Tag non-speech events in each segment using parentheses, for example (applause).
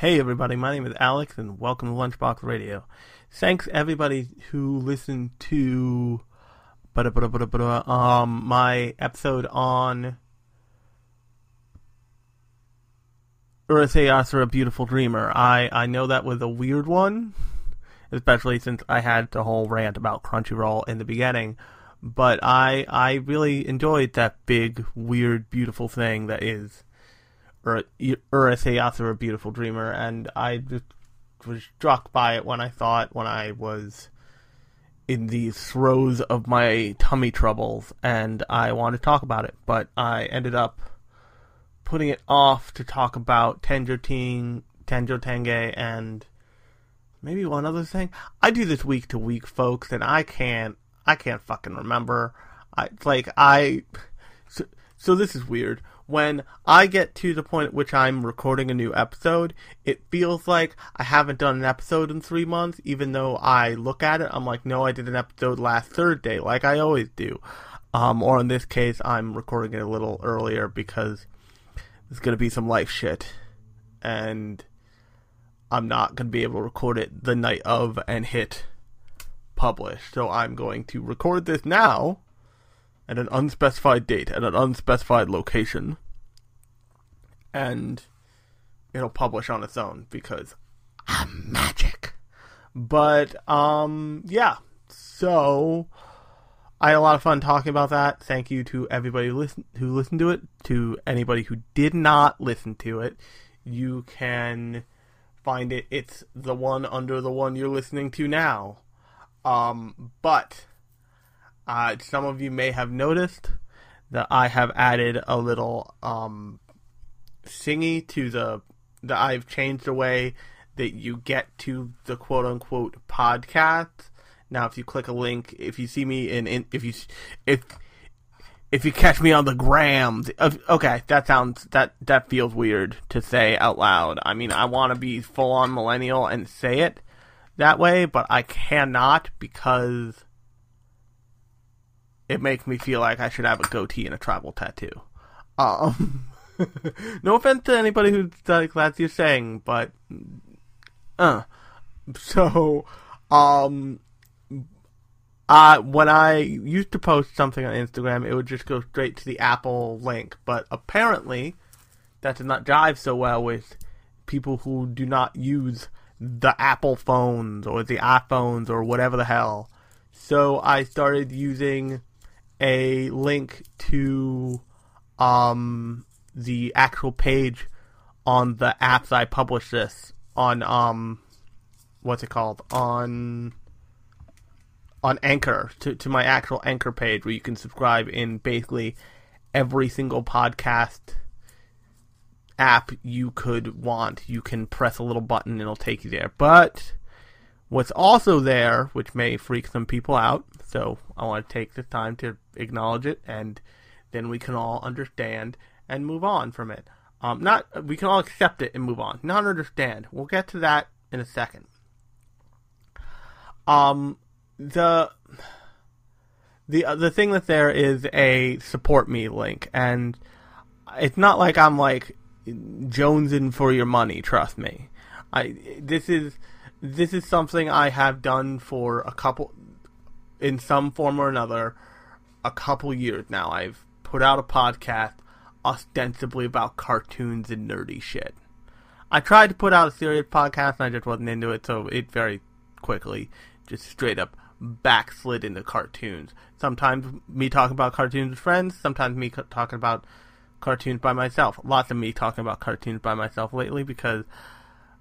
Hey everybody, my name is Alex and welcome to Lunchbox Radio. Thanks everybody who listened to um my episode on Urusei Yatsura, A Beautiful Dreamer. I, I know that was a weird one, especially since I had the whole rant about Crunchyroll in the beginning. But I I really enjoyed that big, weird, beautiful thing that is Urusei Yatsura, A Beautiful Dreamer, and I just was struck by it when I thought when I was in the throes of my tummy troubles, and I wanted to talk about it, but I ended up putting it off to talk about Tenjo Ting, Tenjo Tenge, and maybe one other thing. I do this week to week, folks, and I can't, I can't fucking remember. I like I, so, so this is weird when I get to the point at which I'm recording a new episode, it feels like I haven't done an episode in three months, even though I look at it, I'm like, no, I did an episode last Thursday, like I always do. Um, or in this case, I'm recording it a little earlier because there's going to be some life shit. And I'm not going to be able to record it the night of and hit publish. So I'm going to record this now at an unspecified date at an unspecified location and it'll publish on its own because I'm magic. But um yeah. So I had a lot of fun talking about that. Thank you to everybody who listened who listened to it. To anybody who did not listen to it, you can find it. It's the one under the one you're listening to now. Um, but uh, some of you may have noticed that I have added a little um, singy to the that I've changed the way that you get to the quote unquote podcast. Now, if you click a link, if you see me in, in if you if if you catch me on the gram, okay, that sounds that that feels weird to say out loud. I mean, I want to be full on millennial and say it that way, but I cannot because it makes me feel like I should have a goatee and a tribal tattoo. Um, (laughs) no offense to anybody who's like that's your saying, but uh, so um, uh, when I used to post something on Instagram, it would just go straight to the Apple link, but apparently that does not jive so well with people who do not use the Apple phones or the iPhones or whatever the hell. So I started using a link to um, the actual page on the apps I publish this on um what's it called on on Anchor to to my actual Anchor page where you can subscribe in basically every single podcast app you could want. You can press a little button and it'll take you there. But what's also there, which may freak some people out, so I want to take the time to acknowledge it, and then we can all understand and move on from it. Um, not we can all accept it and move on. Not understand. We'll get to that in a second. Um, the the uh, the thing that there is a support me link, and it's not like I'm like jonesing for your money. Trust me. I this is this is something I have done for a couple in some form or another a couple years now. I've put out a podcast ostensibly about cartoons and nerdy shit. I tried to put out a serious podcast and I just wasn't into it, so it very quickly just straight up backslid into cartoons. Sometimes me talking about cartoons with friends, sometimes me talking about cartoons by myself. Lots of me talking about cartoons by myself lately because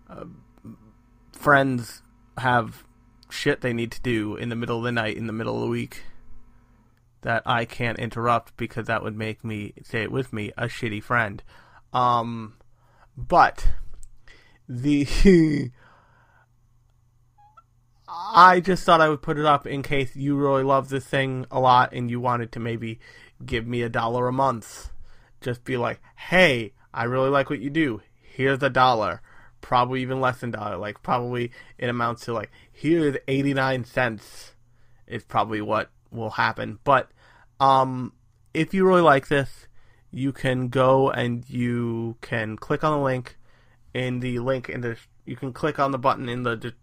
uh, friends have shit they need to do in the middle of the night, in the middle of the week, that I can't interrupt because that would make me, say it with me, a shitty friend. Um, but the. (laughs) I just thought I would put it up in case you really love this thing a lot and you wanted to maybe give me a dollar a month. Just be like, hey, I really like what you do. Here's a dollar probably even less than dollar. Like probably it amounts to like here's eighty nine cents is probably what will happen. But um, if you really like this, you can go and you can click on the link in the link in the you can click on the button in the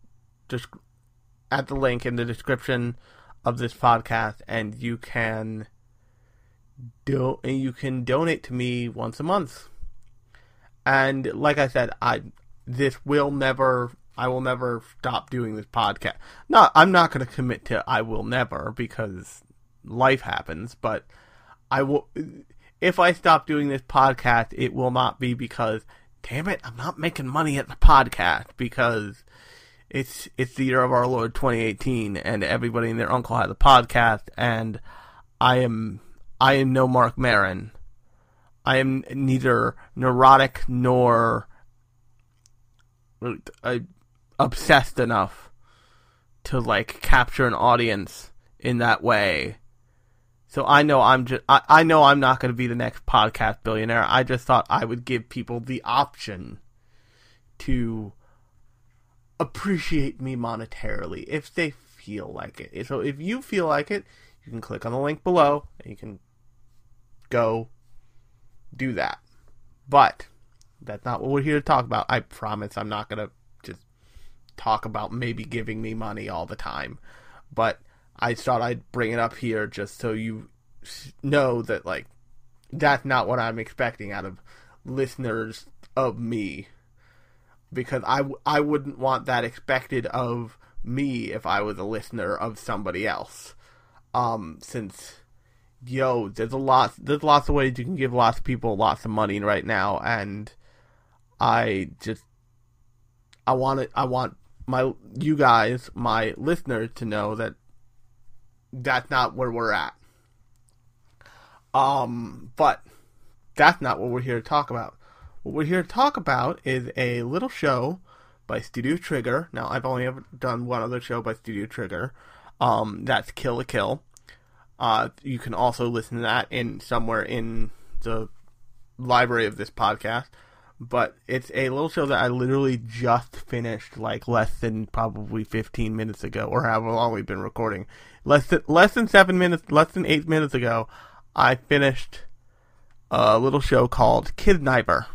just at the link in the description of this podcast and you can do and you can donate to me once a month. And like I said, I this will never I will never stop doing this podcast. Not I'm not going to commit to I will never because life happens, but I will if I stop doing this podcast, it will not be because damn it, I'm not making money at the podcast because it's it's the year of our Lord 2018 and everybody and their uncle has a podcast and I am I am no Marc Maron. I am neither neurotic nor uh, obsessed enough to like capture an audience in that way. So I know I'm just I, I know I'm not going to be the next podcast billionaire. I just thought I would give people the option to appreciate me monetarily if they feel like it. So if you feel like it, you can click on the link below and you can go do that. But that's not what we're here to talk about. I promise I'm not going to just talk about maybe giving me money all the time. But I thought I'd bring it up here just so you know that, like, that's not what I'm expecting out of listeners of me. Because I, I wouldn't want that expected of me if I was a listener of somebody else. Um, since yo, there's a lot, there's lots of ways you can give lots of people lots of money right now, and I just, I want it, I want my, you guys, my listeners, to know that that's not where we're at. Um, but that's not what we're here to talk about. What we're here to talk about is a little show by Studio Trigger. Now, I've only ever done one other show by Studio Trigger. Um, that's Kill la Kill. Uh, you can also listen to that in somewhere in the library of this podcast. But it's a little show that I literally just finished, like less than probably 15 minutes ago, or however long we've been recording. Less than less than seven minutes, less than eight minutes ago, I finished a little show called Kiznaiver.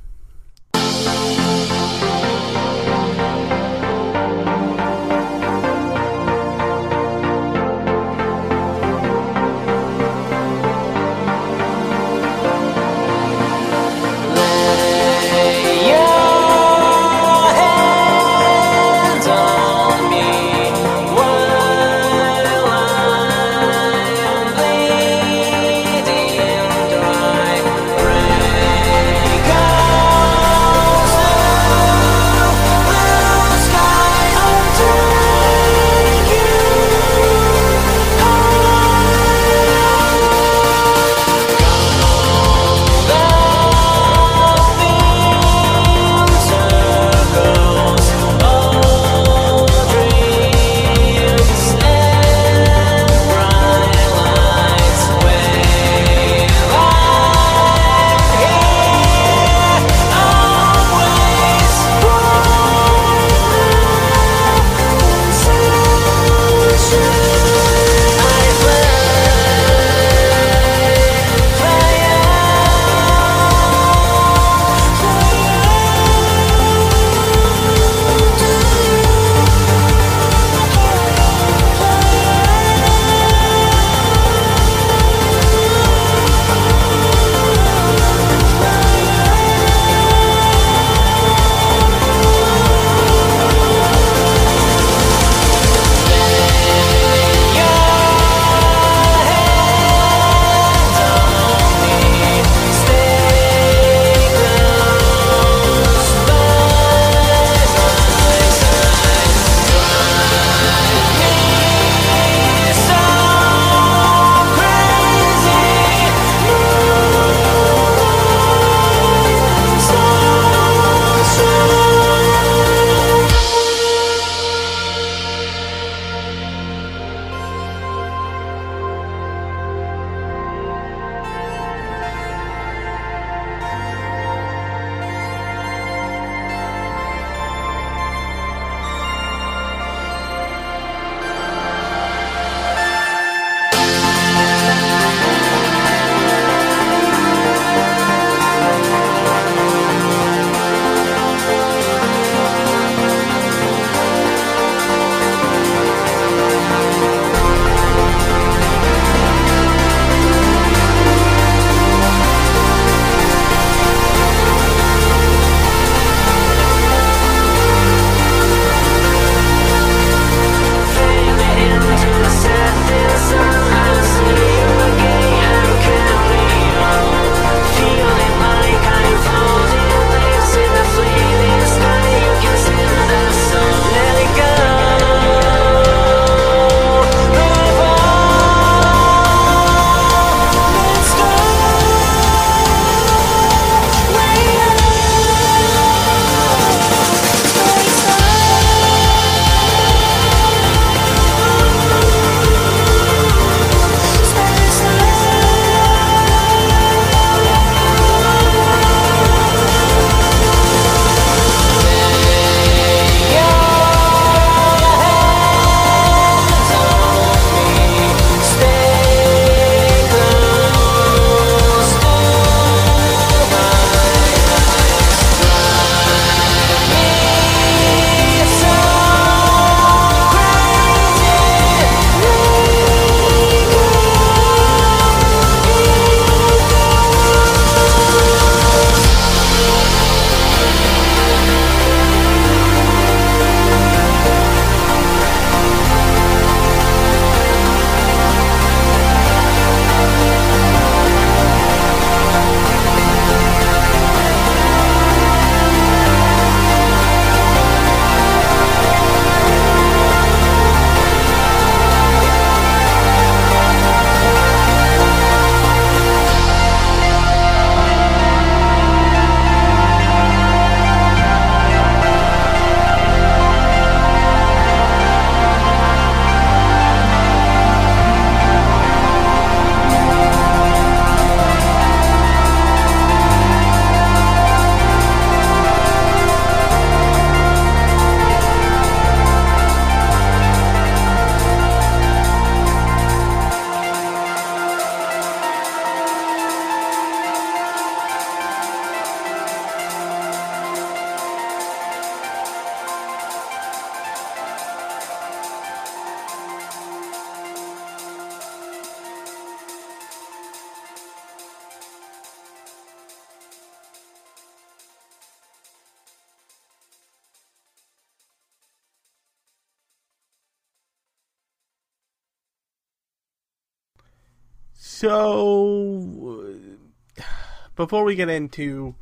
Before we get into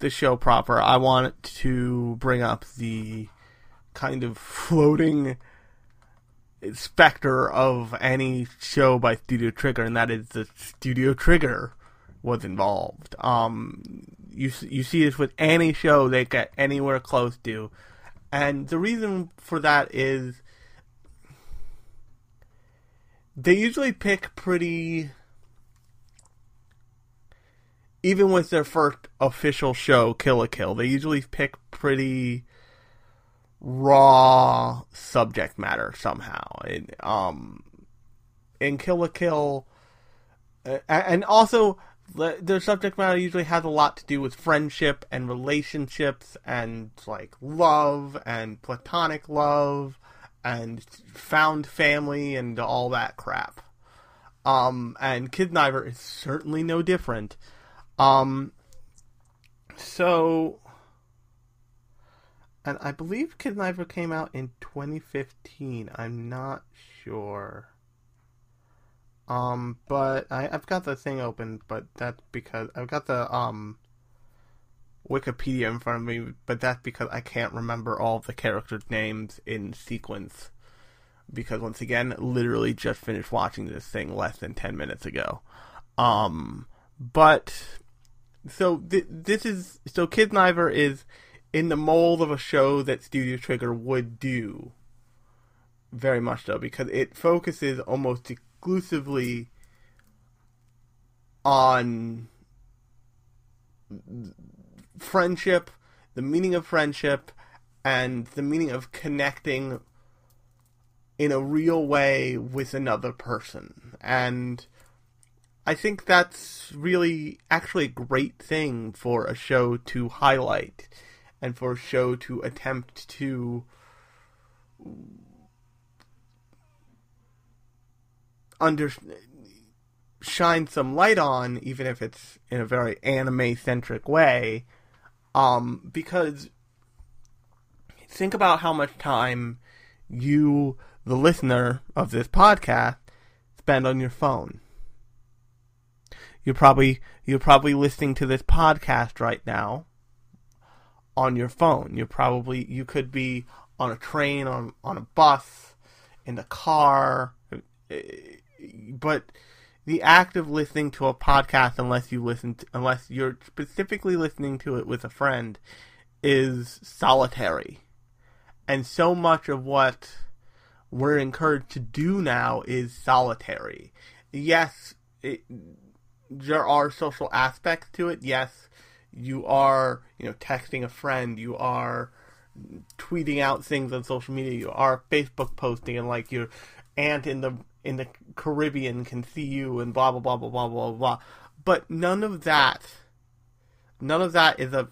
the show proper, I want to bring up the kind of floating specter of any show by Studio Trigger, and that is the Studio Trigger was involved. Um, you you see this with any show they get anywhere close to, and the reason for that is they usually pick pretty. Even with their first official show, Kill la Kill, they usually pick pretty raw subject matter somehow. And, um, in Kill la Kill, and also their subject matter usually has a lot to do with friendship and relationships and like love and platonic love and found family and all that crap. Um, and Kiznaiver is certainly no different. Um, so, and I believe Kiznaiver came out in 2015. I'm not sure. Um, but I, I've got the thing open, but that's because I've got the um Wikipedia in front of me, but that's because I can't remember all the characters' names in sequence. Because once again, literally just finished watching this thing less than ten minutes ago. Um, but so th- this is so Kiznaiver is in the mold of a show that Studio Trigger would do. Very much so, because it focuses almost exclusively on friendship, the meaning of friendship, and the meaning of connecting in a real way with another person. And I think that's really actually a great thing for a show to highlight and for a show to attempt to under shine some light on, even if it's in a very anime centric way, um, because think about how much time you, the listener of this podcast, spend on your phone. You're probably you're probably listening to this podcast right now on your phone. You're probably you could be on a train, on on a bus, in the car but the act of listening to a podcast, unless you listen, to, unless you're specifically listening to it with a friend, is solitary. And so much of what we're encouraged to do now is solitary. Yes, it, there are social aspects to it. Yes, you are, you know, texting a friend. You are tweeting out things on social media. You are Facebook posting, and like your aunt in the in the Caribbean can see you and blah blah blah blah blah blah blah. But none of that none of that is a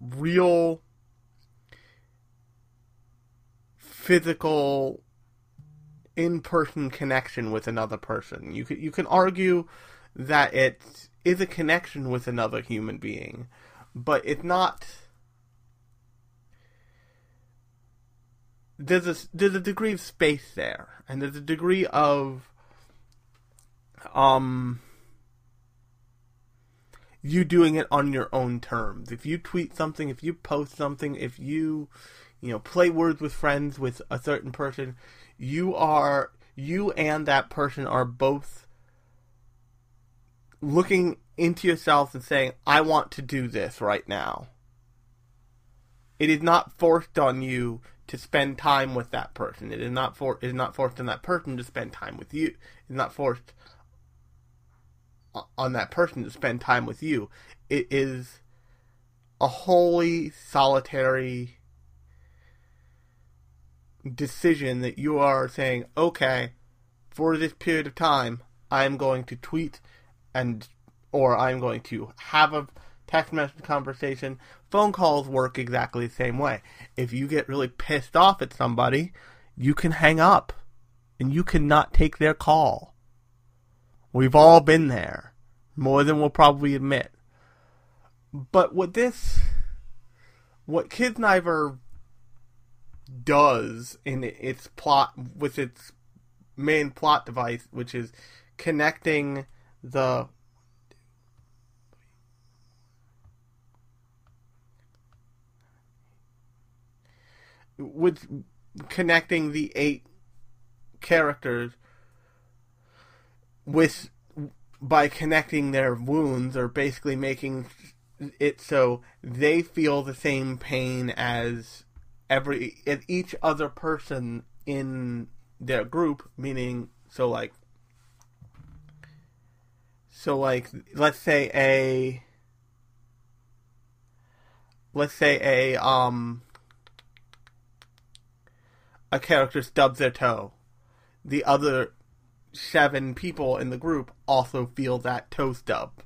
real physical in-person connection with another person. You can you can argue that it is a connection with another human being, but it's not there's a there's a degree of space there, and there's a degree of um you doing it on your own terms. If you tweet something, if you post something, if you you know play words with friends with a certain person, you are you and that person are both looking into yourself and saying, "I want to do this right now." It is not forced on you to spend time with that person. It is not for it is not forced on that person to spend time with you. It's not forced on that person to spend time with you. It is a wholly solitary decision that you are saying, okay, for this period of time, I'm going to tweet and or I'm going to have a text message conversation, phone calls work exactly the same way. If you get really pissed off at somebody, you can hang up and you cannot take their call. We've all been there, more than we'll probably admit. But what this, what Kiznaiver does in its plot, with its main plot device, which is connecting the with connecting the eight characters with by connecting their wounds or basically making it so they feel the same pain as every each other person in their group meaning so like so like let's say a let's say a um a character stubs their toe. The other seven people in the group also feel that toe stub.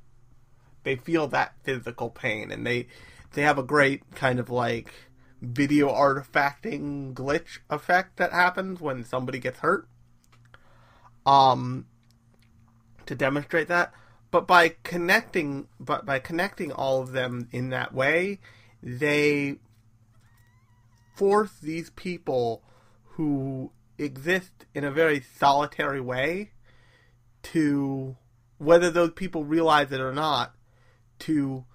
They feel that physical pain and they they have a great kind of like video artifacting glitch effect that happens when somebody gets hurt. Um to demonstrate that but by connecting but by connecting all of them in that way they force these people who exist in a very solitary way to whether those people realize it or not to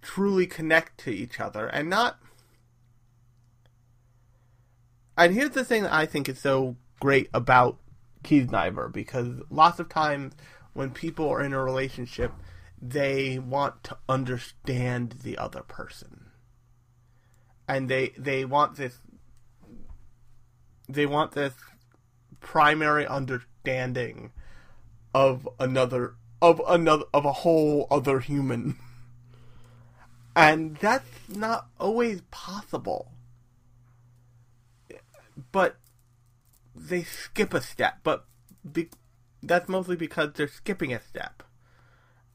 truly connect to each other and not and here's the thing that I think is so great about Kiznaiver because lots of times when people are in a relationship they want to understand the other person and they they want this they want this primary understanding of another of another of a whole other human. (laughs) And that's not always possible. But they skip a step, but be, that's mostly because they're skipping a step.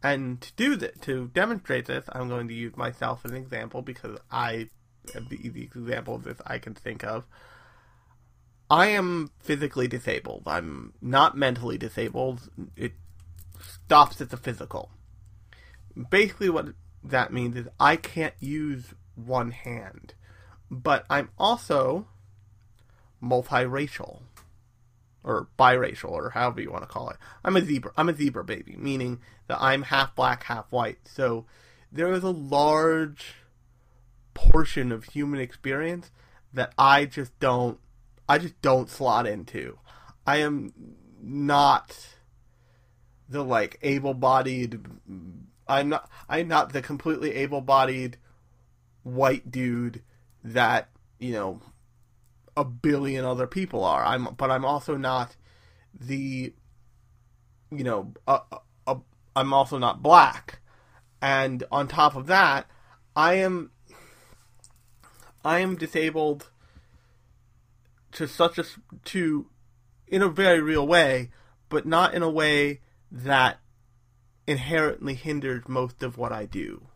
And to do that, to demonstrate this, I'm going to use myself as an example because I have the easiest example of this I can think of. I am physically disabled. I'm not mentally disabled. It stops at the physical. Basically, what that means is I can't use one hand, but I'm also multiracial or biracial or however you want to call it. I'm a zebra. I'm a zebra baby, meaning that I'm half black, half white. So there is a large portion of human experience that I just don't I just don't slot into. I am not the like able-bodied I'm not I'm not the completely able-bodied white dude that, you know, a billion other people are. I'm but I'm also not the you know, I'm also not black. And on top of that, I am I am disabled to such a to in a very real way, but not in a way that inherently hinders most of what I do.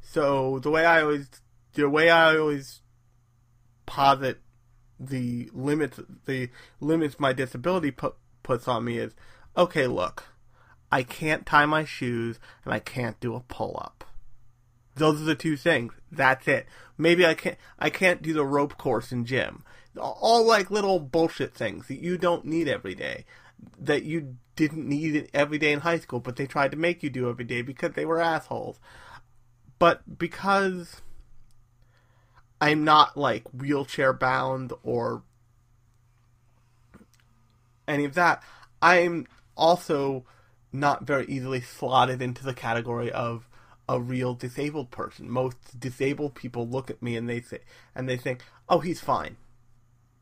So the way I always the way I always posit the limits the limits my disability put, puts on me is okay look I can't tie my shoes and I can't do a pull up those are the two things. That's it. Maybe I can't I can't do the rope course in gym. All like little bullshit things that you don't need every day that you didn't need it every day in high school but they tried to make you do every day because they were assholes. But because I'm not like wheelchair bound or any of that I'm also not very easily slotted into the category of a real disabled person. Most disabled people look at me and they say and they think, "Oh, he's fine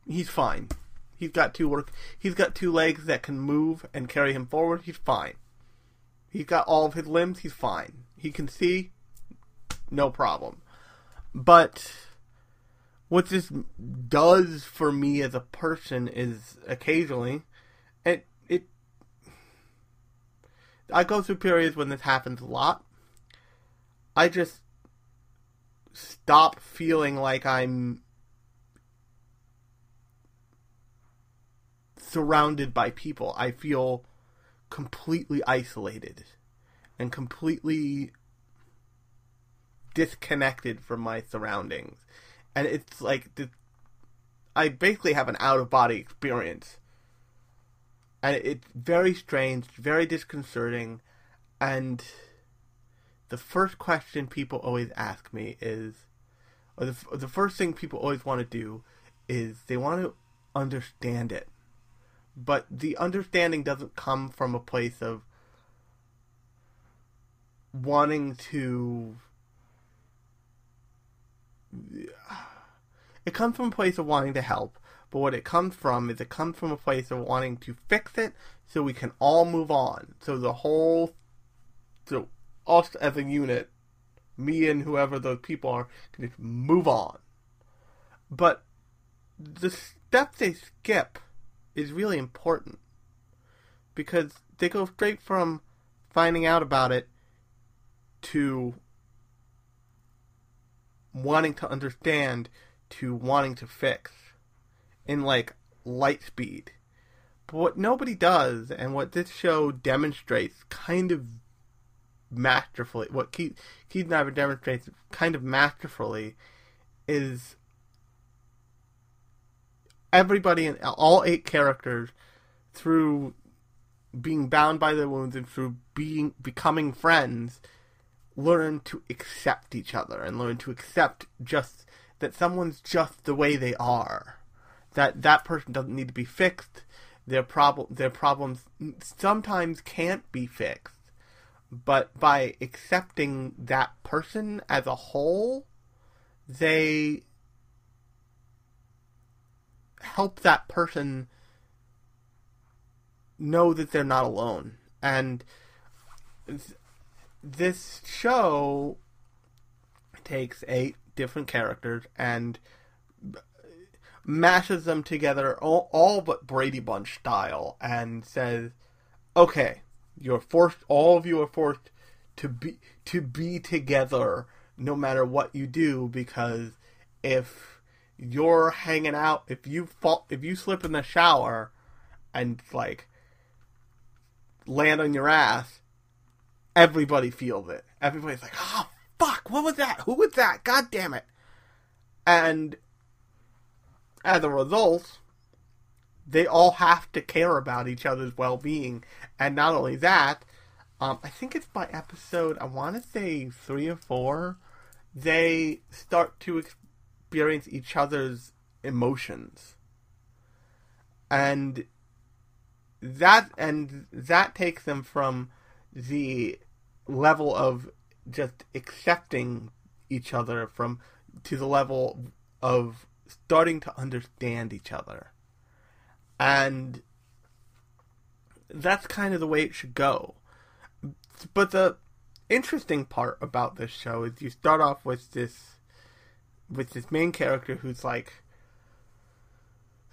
he's fine. He's got two work. He's got two legs that can move and carry him forward. He's fine. He's got all of his limbs. He's fine. He can see. No problem. But what this does for me as a person is occasionally, it it. I go through periods when this happens a lot. I just stop feeling like I'm surrounded by people. I feel completely isolated and completely disconnected from my surroundings. And it's like the, I basically have an out of body experience. And it's very strange, very disconcerting, and the first question people always ask me is, or the the first thing people always want to do is they want to understand it, but the understanding doesn't come from a place of wanting to it comes from a place of wanting to help, but what it comes from is it comes from a place of wanting to fix it so we can all move on. So the whole, so us as a unit, me and whoever those people are, can just move on. But the step they skip is really important because they go straight from finding out about it to wanting to understand to wanting to fix in like light speed. But what nobody does, and what this show demonstrates kind of masterfully, what Keith, Kiznaiver demonstrates kind of masterfully, is everybody in all eight characters through being bound by their wounds and through being becoming friends learn to accept each other and learn to accept just that someone's just the way they are. That that person doesn't need to be fixed. Their problem their problems sometimes can't be fixed. But by accepting that person as a whole, they help that person know that they're not alone. And this show takes eight different characters and mashes them together all, all but Brady Bunch style and says, "Okay, you're forced. All of you are forced to be to be together no matter what you do because if you're hanging out, if you fall, if you slip in the shower and like land on your ass, everybody feels it. Everybody's like, oh, fuck, what was that? Who was that? God damn it. And as a result, they all have to care about each other's well being. And not only that, um, I think it's by episode, I want to say three or four, they start to experience each other's emotions. And that and that takes them from the level of just accepting each other from to the level of starting to understand each other. And that's kind of the way it should go. But the interesting part about this show is you start off with this with this main character who's like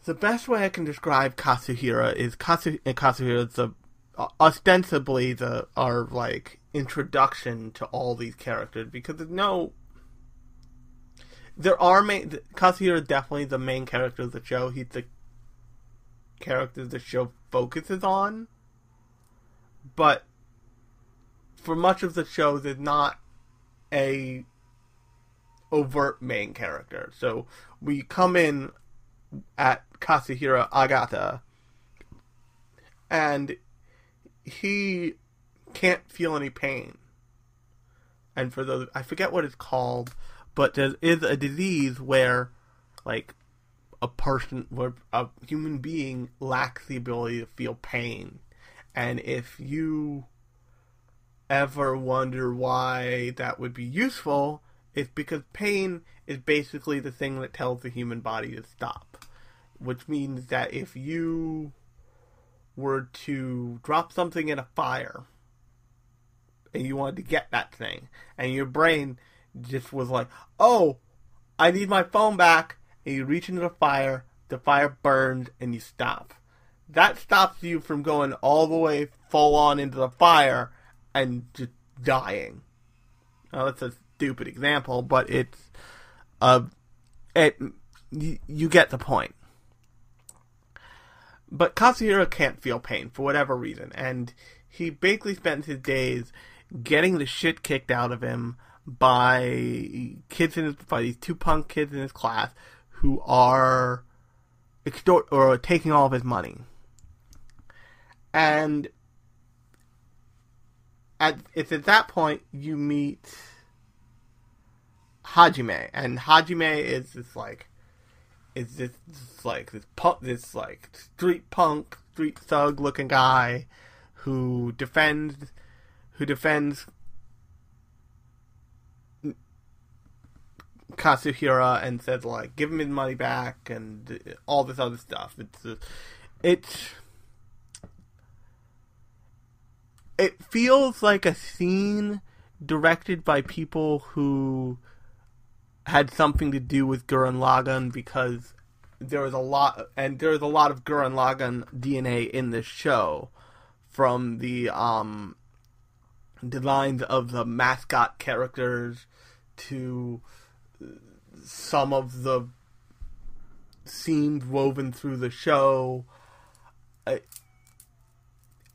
the best way I can describe Kazuhira is Kazu, Kazuhira is the ostensibly the our like introduction to all these characters because there's no there are main Kazuhira is definitely the main character of the show. He's the character the show focuses on. But for much of the show there's not a overt main character. So we come in at Kazuhira Agata and he can't feel any pain. And for those, I forget what it's called, but there is a disease where, like, a person, where a human being lacks the ability to feel pain. And if you ever wonder why that would be useful, it's because pain is basically the thing that tells the human body to stop. Which means that if you were to drop something in a fire and you wanted to get that thing and your brain just was like, "Oh, I need my phone back." And you reach into the fire, the fire burns and you stop. That stops you from going all the way full on into the fire and just dying. Now that's a stupid example, but it's uh it you, you get the point. But Kazuhira can't feel pain for whatever reason, and he basically spends his days getting the shit kicked out of him by kids in his by these two punk kids in his class who are extort or taking all of his money. and at it's at that point you meet Hajime, and Hajime is this like is this, this like this punk, this like street punk, street thug looking guy who defends who defends Kazuhira and says like give him his money back and all this other stuff. It's uh, it's it feels like a scene directed by people who had something to do with Gurren Lagann because there was a lot and there was a lot of Gurren Lagann DNA in this show from the um designs of the mascot characters to some of the scenes woven through the show.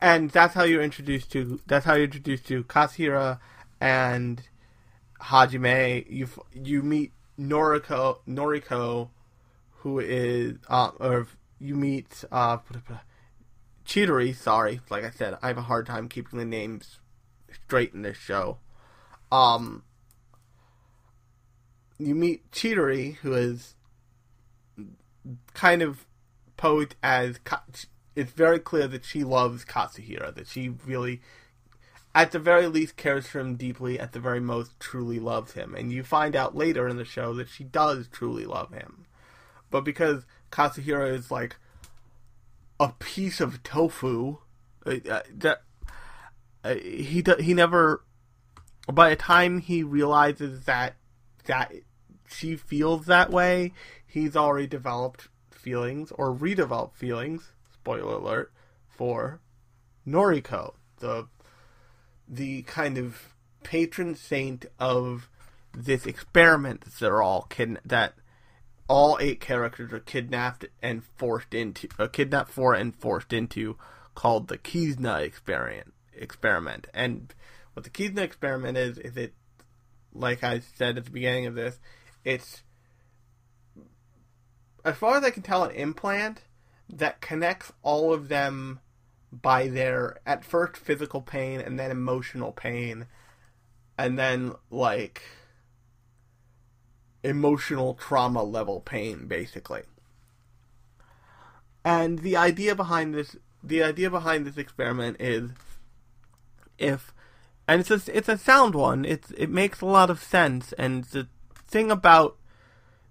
and that's how you're introduced to that's how you're introduced to Kasira and Hajime. You you meet Noriko Noriko, who is uh, or you meet uh, Chidori. Sorry, like I said, I have a hard time keeping the names straight in this show. Um, you meet Chidori, who is kind of posed as. It's very clear that she loves Katsuhira. that she really, at the very least, cares for him deeply, at the very most, truly loves him. And you find out later in the show that she does truly love him. But because Kazuhira is like a piece of tofu, uh, uh that uh, he he never. By the time he realizes that that she feels that way, he's already developed feelings or redeveloped feelings. Spoiler alert for Noriko, the the kind of patron saint of this experiment that they're all kid that all eight characters are kidnapped and forced into uh, kidnapped for and forced into called the Kizuna experiment experiment. And what the Kizuna experiment is is it like I said at the beginning of this it's as far as I can tell, an implant that connects all of them by their at first physical pain and then emotional pain and then like emotional trauma level pain basically. And the idea behind this the idea behind this experiment is if and it's a, it's a sound one it's it makes a lot of sense and the thing about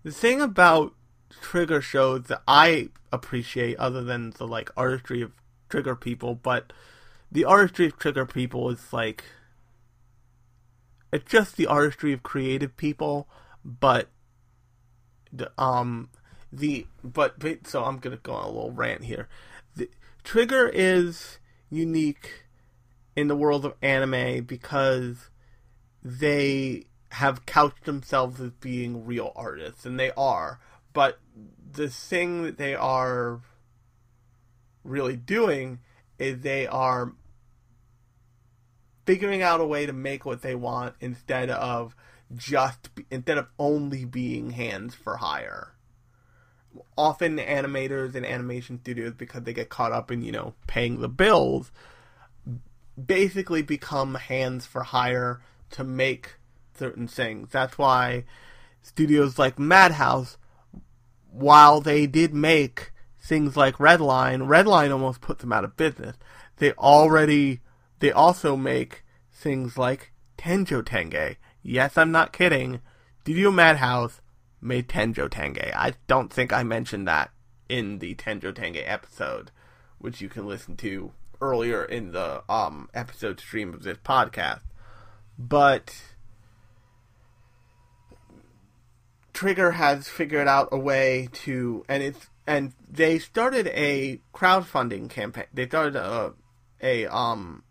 the thing about trigger shows that I appreciate, other than the like artistry of trigger people, but the artistry of trigger people is like it's just the artistry of creative people, but the um the but, but so I'm gonna go on a little rant here. The trigger is unique in the world of anime because they have couched themselves as being real artists, and they are. But the thing that they are really doing is they are figuring out a way to make what they want instead of just instead of only being hands for hire. Often animators and animation studios because they get caught up in, you know, paying the bills basically become hands for hire to make certain things. That's why studios like Madhouse, while they did make things like Redline, Redline almost put them out of business. They already, they also make things like Tenjo Tenge. Yes, I'm not kidding. Studio Madhouse made Tenjo Tenge. I don't think I mentioned that in the Tenjo Tenge episode, which you can listen to earlier in the um episode stream of this podcast. But Trigger has figured out a way to, and it's and they started a crowdfunding campaign. They started a a um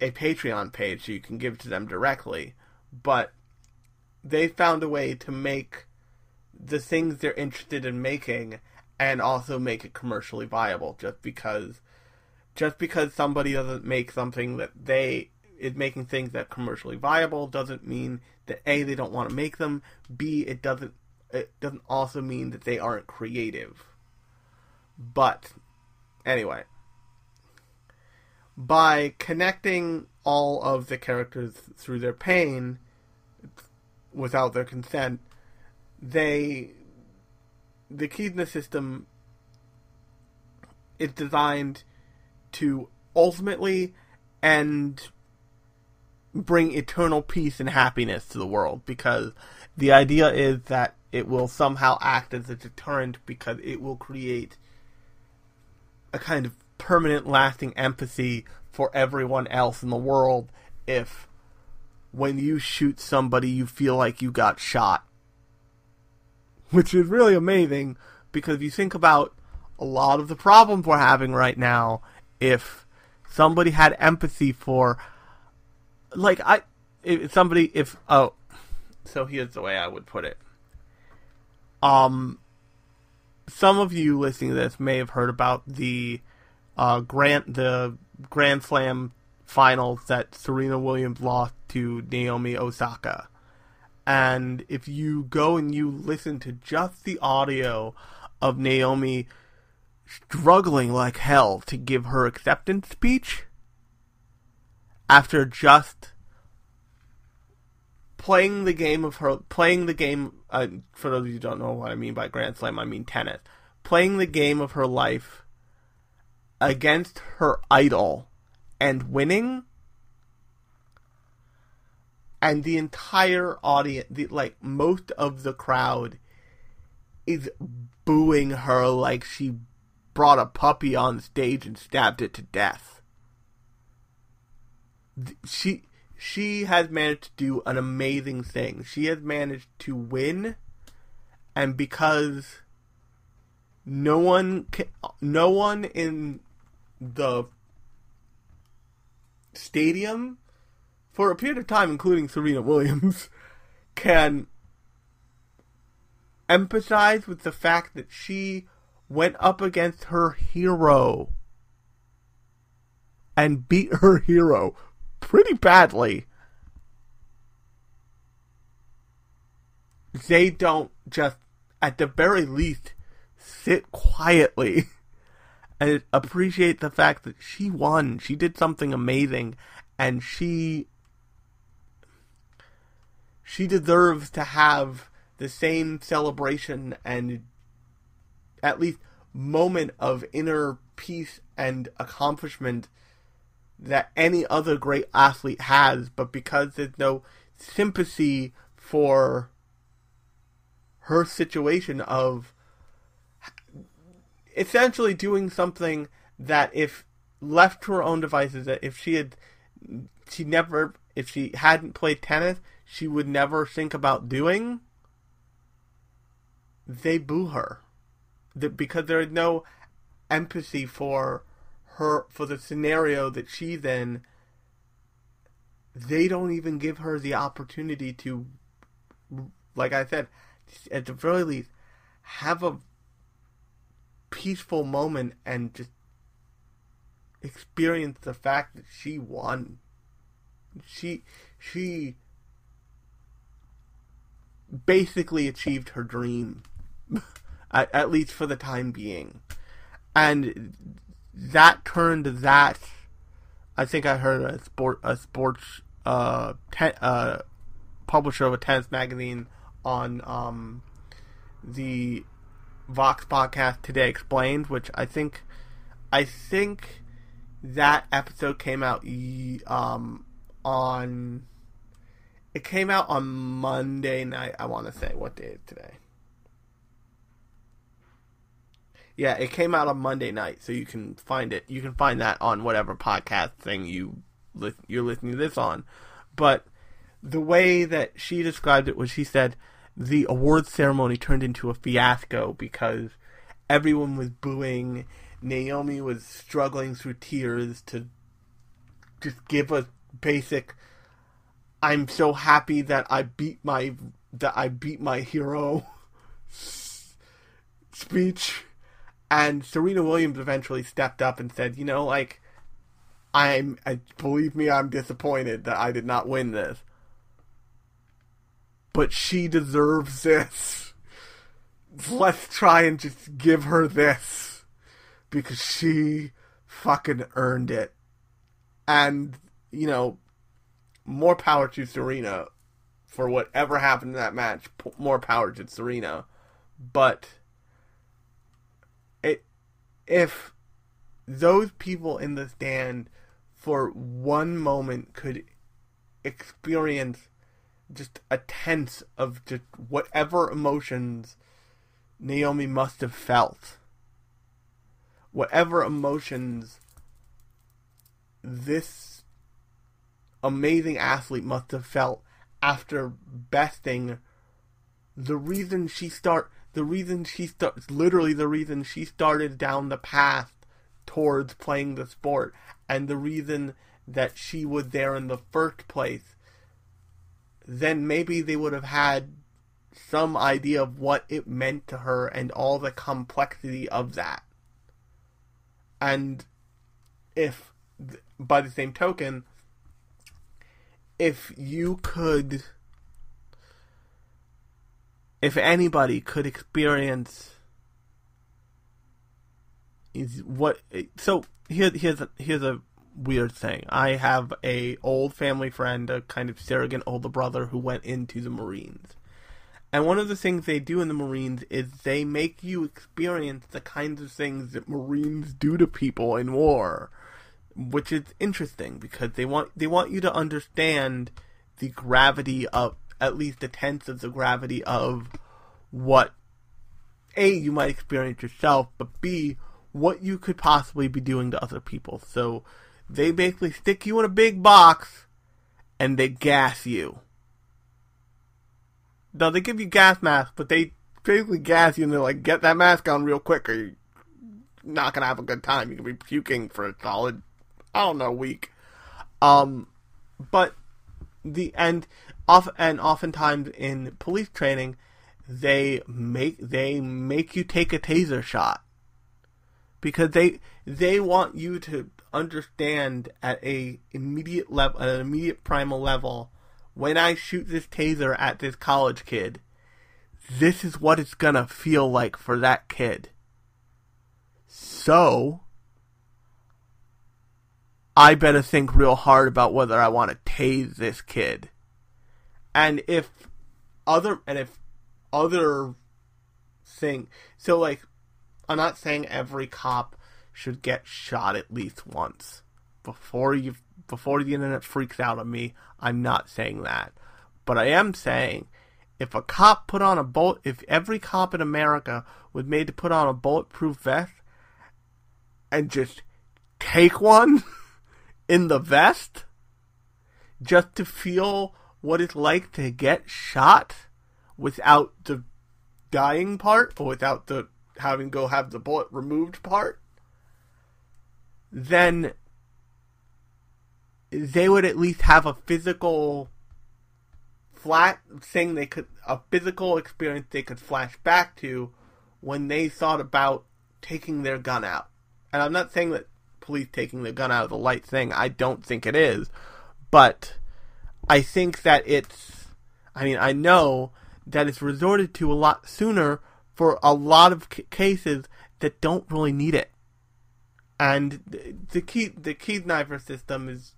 a Patreon page so you can give to them directly, but they found a way to make the things they're interested in making and also make it commercially viable just because just because somebody doesn't make something that they is making things that commercially viable doesn't mean that a they don't want to make them. B it doesn't it doesn't also mean that they aren't creative. But anyway, by connecting all of the characters through their pain without their consent, they the Kizna system is designed to ultimately end bring eternal peace and happiness to the world because the idea is that it will somehow act as a deterrent because it will create a kind of permanent lasting empathy for everyone else in the world if when you shoot somebody you feel like you got shot which is really amazing because if you think about a lot of the problems we're having right now if somebody had empathy for like I if somebody if oh so here's the way I would put it. Um some of you listening to this may have heard about the uh grant the Grand Slam finals that Serena Williams lost to Naomi Osaka. And if you go and you listen to just the audio of Naomi struggling like hell to give her acceptance speech, after just playing the game of her playing the game uh, for those of you who don't know what I mean by Grand Slam, I mean tennis. Playing the game of her life against her idol and winning and the entire audience the, like most of the crowd is booing her like she brought a puppy on stage and stabbed it to death she she has managed to do an amazing thing. She has managed to win, and because no one can, no one in the stadium for a period of time, including Serena Williams, (laughs) can empathize with the fact that she went up against her hero and beat her hero pretty badly. They don't just, at the very least, sit quietly (laughs) and appreciate the fact that she won. She did something amazing, and she she deserves to have the same celebration and at least moment of inner peace and accomplishment that any other great athlete has, but because there's no sympathy for her situation of essentially doing something that if left to her own devices that if she had she never if she hadn't played tennis she would never think about doing they boo her. Because there is no empathy for her for the scenario that she then they don't even give her the opportunity to like I said at the very least have a peaceful moment and just experience the fact that she won. She she basically achieved her dream (laughs) at, at least for the time being. And that turned that. I think I heard a sport a sports uh, ten, uh publisher of a tennis magazine on um the Vox podcast today explained, which I think I think that episode came out um on it came out on Monday night. I want to say what day is today. Yeah, it came out on Monday night, so you can find it. You can find that on whatever podcast thing you you're listening to this on. But the way that she described it was she said the awards ceremony turned into a fiasco because everyone was booing. Naomi was struggling through tears to just give a basic I'm so happy that I beat my that I beat my hero (laughs) speech and Serena Williams eventually stepped up and said, "You know, like I'm I, believe me, I'm disappointed that I did not win this. But she deserves this. (laughs) Let's try and just give her this because she fucking earned it." And, you know, more power to Serena for whatever happened in that match. More power to Serena. But if those people in the stand for one moment could experience just a tense of just whatever emotions Naomi must have felt. Whatever emotions this amazing athlete must have felt after besting the reason she start the reason she starts literally the reason she started down the path towards playing the sport and the reason that she was there in the first place then maybe they would have had some idea of what it meant to her and all the complexity of that. And if by the same token if you could if anybody could experience is what so here here's a, here's a weird thing. I have a old family friend, a kind of surrogate older brother who went into the Marines. And one of the things they do in the Marines is they make you experience the kinds of things that Marines do to people in war, which is interesting because they want they want you to understand the gravity of at least a tenth of the gravity of what A, you might experience yourself, but B, what you could possibly be doing to other people. So they basically stick you in a big box and they gas you. Now they give you gas masks, but they basically gas you and they're like, get that mask on real quick or you're not gonna have a good time. You can be puking for a solid, I don't know, week. Um, but the and off and oftentimes in police training, they make they make you take a taser shot. Because they they want you to understand at a immediate level at an immediate primal level when I shoot this taser at this college kid this is what it's gonna feel like for that kid. So I better think real hard about whether I want to tase this kid and if other and if other thing so like I'm not saying every cop should get shot at least once before you before the internet freaks out on me. I'm not saying that, but I am saying if a cop put on a bullet, if every cop in America was made to put on a bulletproof vest and just take one (laughs) in the vest just to feel what it's like to get shot without the dying part or without the having go have the bullet removed part, then they would at least have a physical flat thing they could a physical experience they could flash back to when they thought about taking their gun out. And I'm not saying that police taking their gun out of the light thing. I don't think it is. But I think that it's I mean, I know that it's resorted to a lot sooner for a lot of c- cases that don't really need it. And the key the key Kiznaiver system is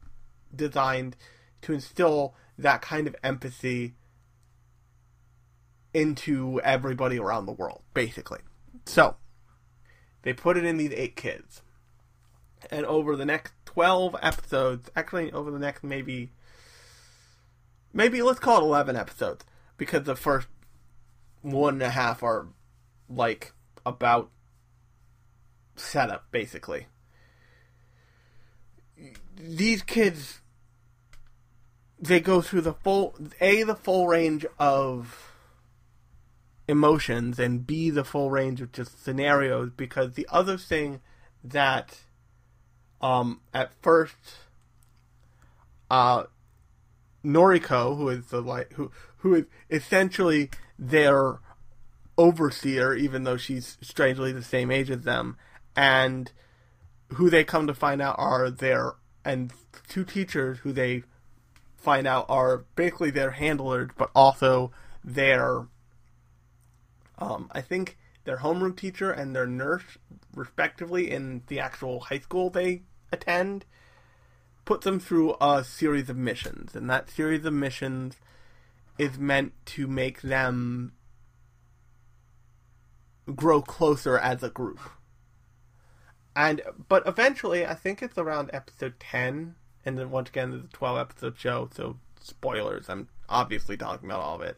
designed to instill that kind of empathy into everybody around the world, basically. So, they put it in these eight kids. And over the next 12 episodes, actually, over the next maybe, maybe let's call it 11 episodes, because the first one and a half are like about setup basically. These kids they go through the full a the full range of emotions and b the full range of just scenarios because the other thing that um at first uh Noriko who is the like who who is essentially their overseer, even though she's strangely the same age as them, and who they come to find out are their and two teachers who they find out are basically their handlers, but also their um, I think their homeroom teacher and their nurse, respectively, in the actual high school they attend. Put them through a series of missions, and that series of missions is meant to make them grow closer as a group. And but eventually, I think it's around episode ten, and then once again, a twelve episode show, so spoilers. I'm obviously talking about all of it.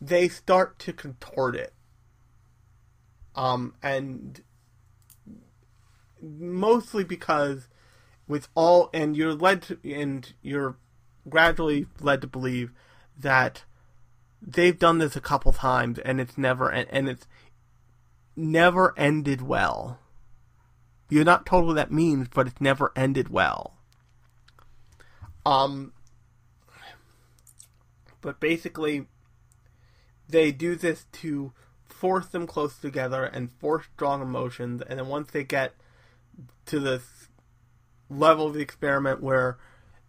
They start to contort it, um, and mostly because with all, and you're led to, and you're gradually led to believe that they've done this a couple times, and it's never, and it's never ended well. You're not told what that means, but it's never ended well. Um, but basically, they do this to force them close together and force strong emotions, and then once they get to this level of the experiment where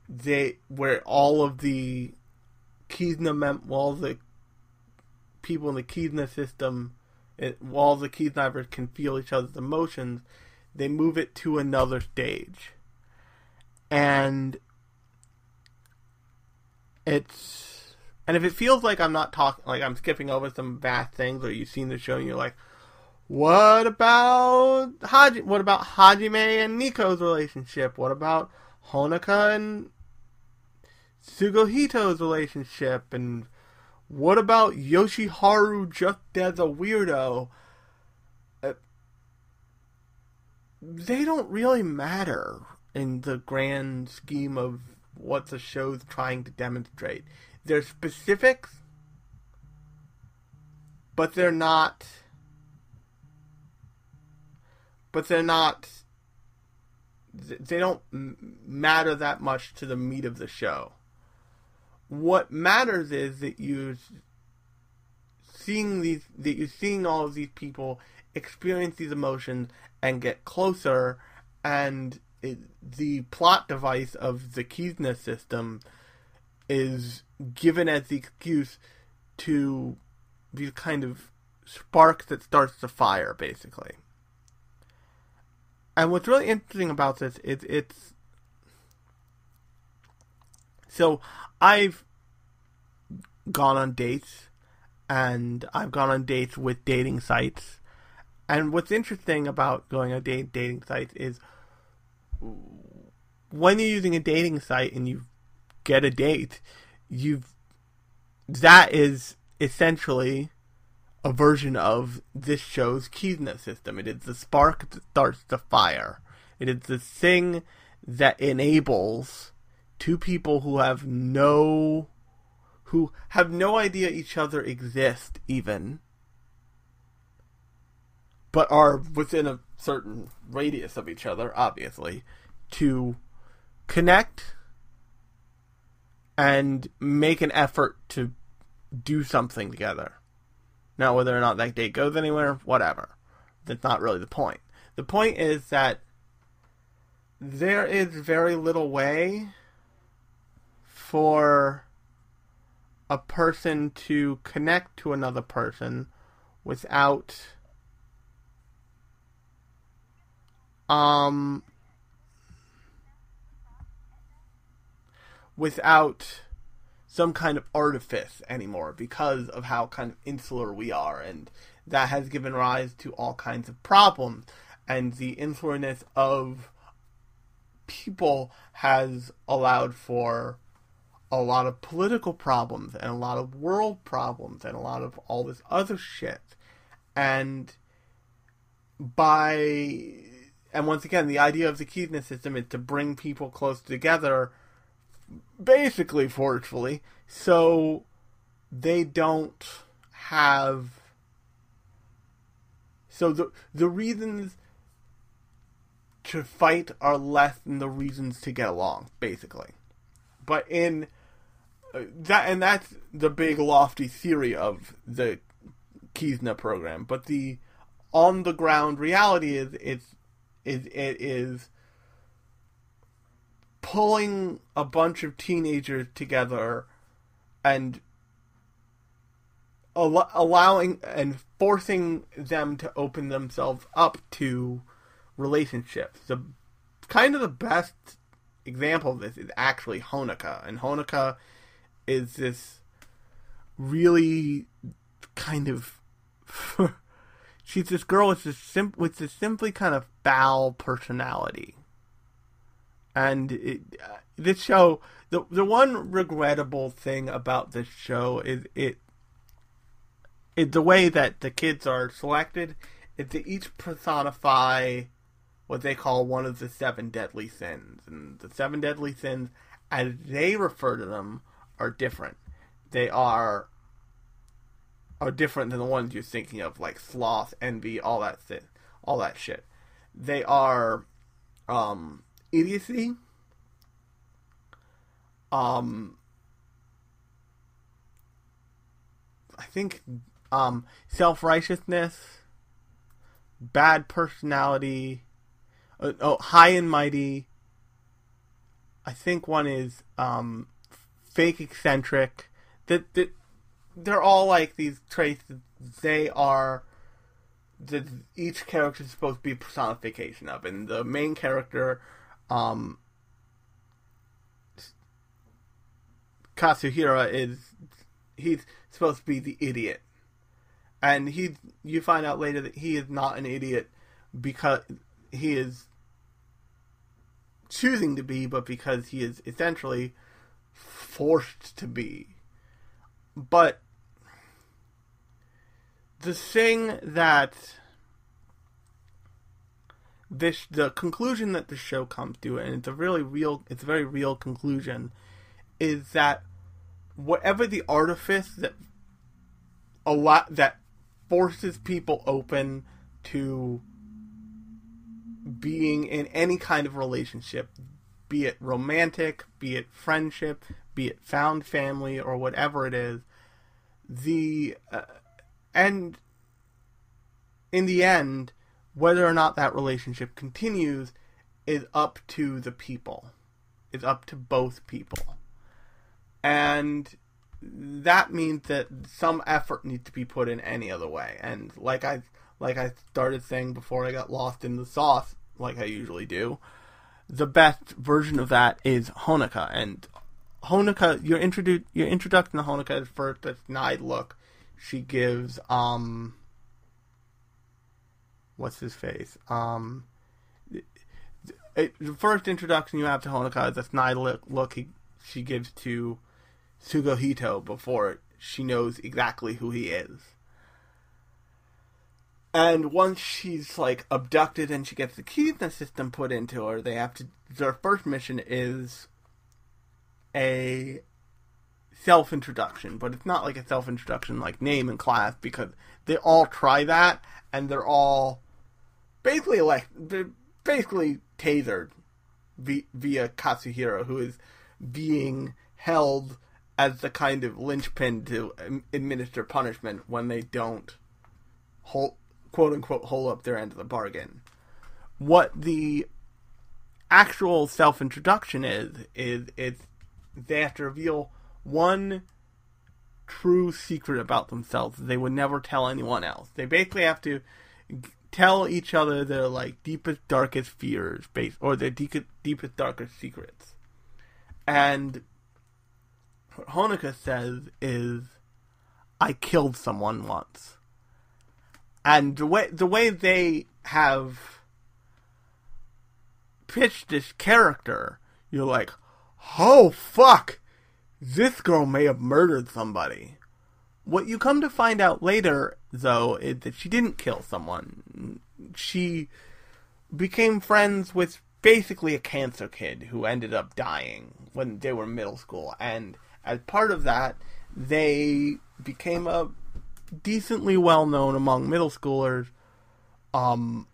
they where all of the Kizna mem- all the people in the Kizna system while the Kiznaivers can feel each other's emotions, they move it to another stage. And it's and if it feels like I'm not talking like I'm skipping over some vast things or you've seen the show and you're like, what about Haji what about Hajime and Nico's relationship? What about Honoka and Tsuguhito's relationship and what about Yoshiharu just as a weirdo? Uh, they don't really matter in the grand scheme of what the show's trying to demonstrate. They're specifics, but they're not. But they're not. They don't matter that much to the meat of the show. What matters is that you're seeing these, that you're seeing all of these people experience these emotions and get closer, and it, the plot device of the Kizna system is given as the excuse to these kind of spark that starts the fire, basically. And what's really interesting about this is it's so I've gone on dates and I've gone on dates with dating sites. And what's interesting about going on date dating sites is when you're using a dating site and you get a date, you've that is essentially a version of this show's Kizna system. It is the spark that starts the fire. It is the thing that enables two people who have no who have no idea each other exist even but are within a certain radius of each other obviously to connect and make an effort to do something together now whether or not that date goes anywhere whatever. That's not really the point. The point is that there is very little way for a person to connect to another person without um without some kind of artifice anymore because of how kind of insular we are and that has given rise to all kinds of problems and the insularness of people has allowed for a lot of political problems and a lot of world problems and a lot of all this other shit. And by and once again, the idea of the Kizna system is to bring people close together, basically forcefully, so they don't have. So the the reasons to fight are less than the reasons to get along, basically. But in uh, that and that's the big lofty theory of the Kizna program. But the on the ground reality is it's is it is pulling a bunch of teenagers together and al- allowing and forcing them to open themselves up to relationships. The kind of the best example of this is actually Honoka, and Honoka is this really kind of (laughs) she's this girl with this sim- with this simply kind of foul personality, and it, uh, this show the the one regrettable thing about this show is it is the way that the kids are selected is to each personify what they call one of the seven deadly sins. And the seven deadly sins, as they refer to them, are different. They are are different than the ones you're thinking of, like sloth, envy, all that shit. All that shit. They are um, idiocy, um, I think um, self righteousness, bad personality, uh, oh, high and mighty. I think one is um, fake eccentric. That that they're all like these traits. They are that each character is supposed to be personification of, and the main character, um, Katsuhira is he's supposed to be the idiot, and he you find out later that he is not an idiot because he is choosing to be, but because he is essentially forced to be. But the thing that this the conclusion that the show comes to, and it's a really real, it's a very real conclusion, is that whatever the artifice that a lot that forces people open to being in any kind of relationship, be it romantic, be it friendship, be it found family, or whatever it is, the uh, and in the end, whether or not that relationship continues is up to the people. Is up to both people and that means that some effort needs to be put in any other way. And like I like I started saying before I got lost in the sauce, like I usually do, the best version of that is Honoka. And Honoka, your introdu- your introduction to Honoka is first this snide look she gives. Um, what's his face? Um, it, the first introduction you have to Honoka is a snide look, look he, she gives to Tsuguhito before she knows exactly who he is. And once she's like abducted and she gets the Kizuna system put into her, they have to. Their first mission is a self introduction, but it's not like a self introduction like name and class because they all try that and they're all basically like basically tasered via Katsuhira, who is being held as the kind of linchpin to administer punishment when they don't hold, quote unquote hold up their end of the bargain. What the actual self introduction is is it's they have to reveal one true secret about themselves they would never tell anyone else. They basically have to tell each other their like deepest darkest fears based or their deepest deepest darkest secrets. And what Honoka says is, "I killed someone once," and the way the way they have pitched this character, you're like, "Oh fuck, this girl may have murdered somebody." What you come to find out later, though, is that she didn't kill someone. She became friends with basically a cancer kid who ended up dying when they were middle school, and as part of that, they became a decently well known among middle schoolers um,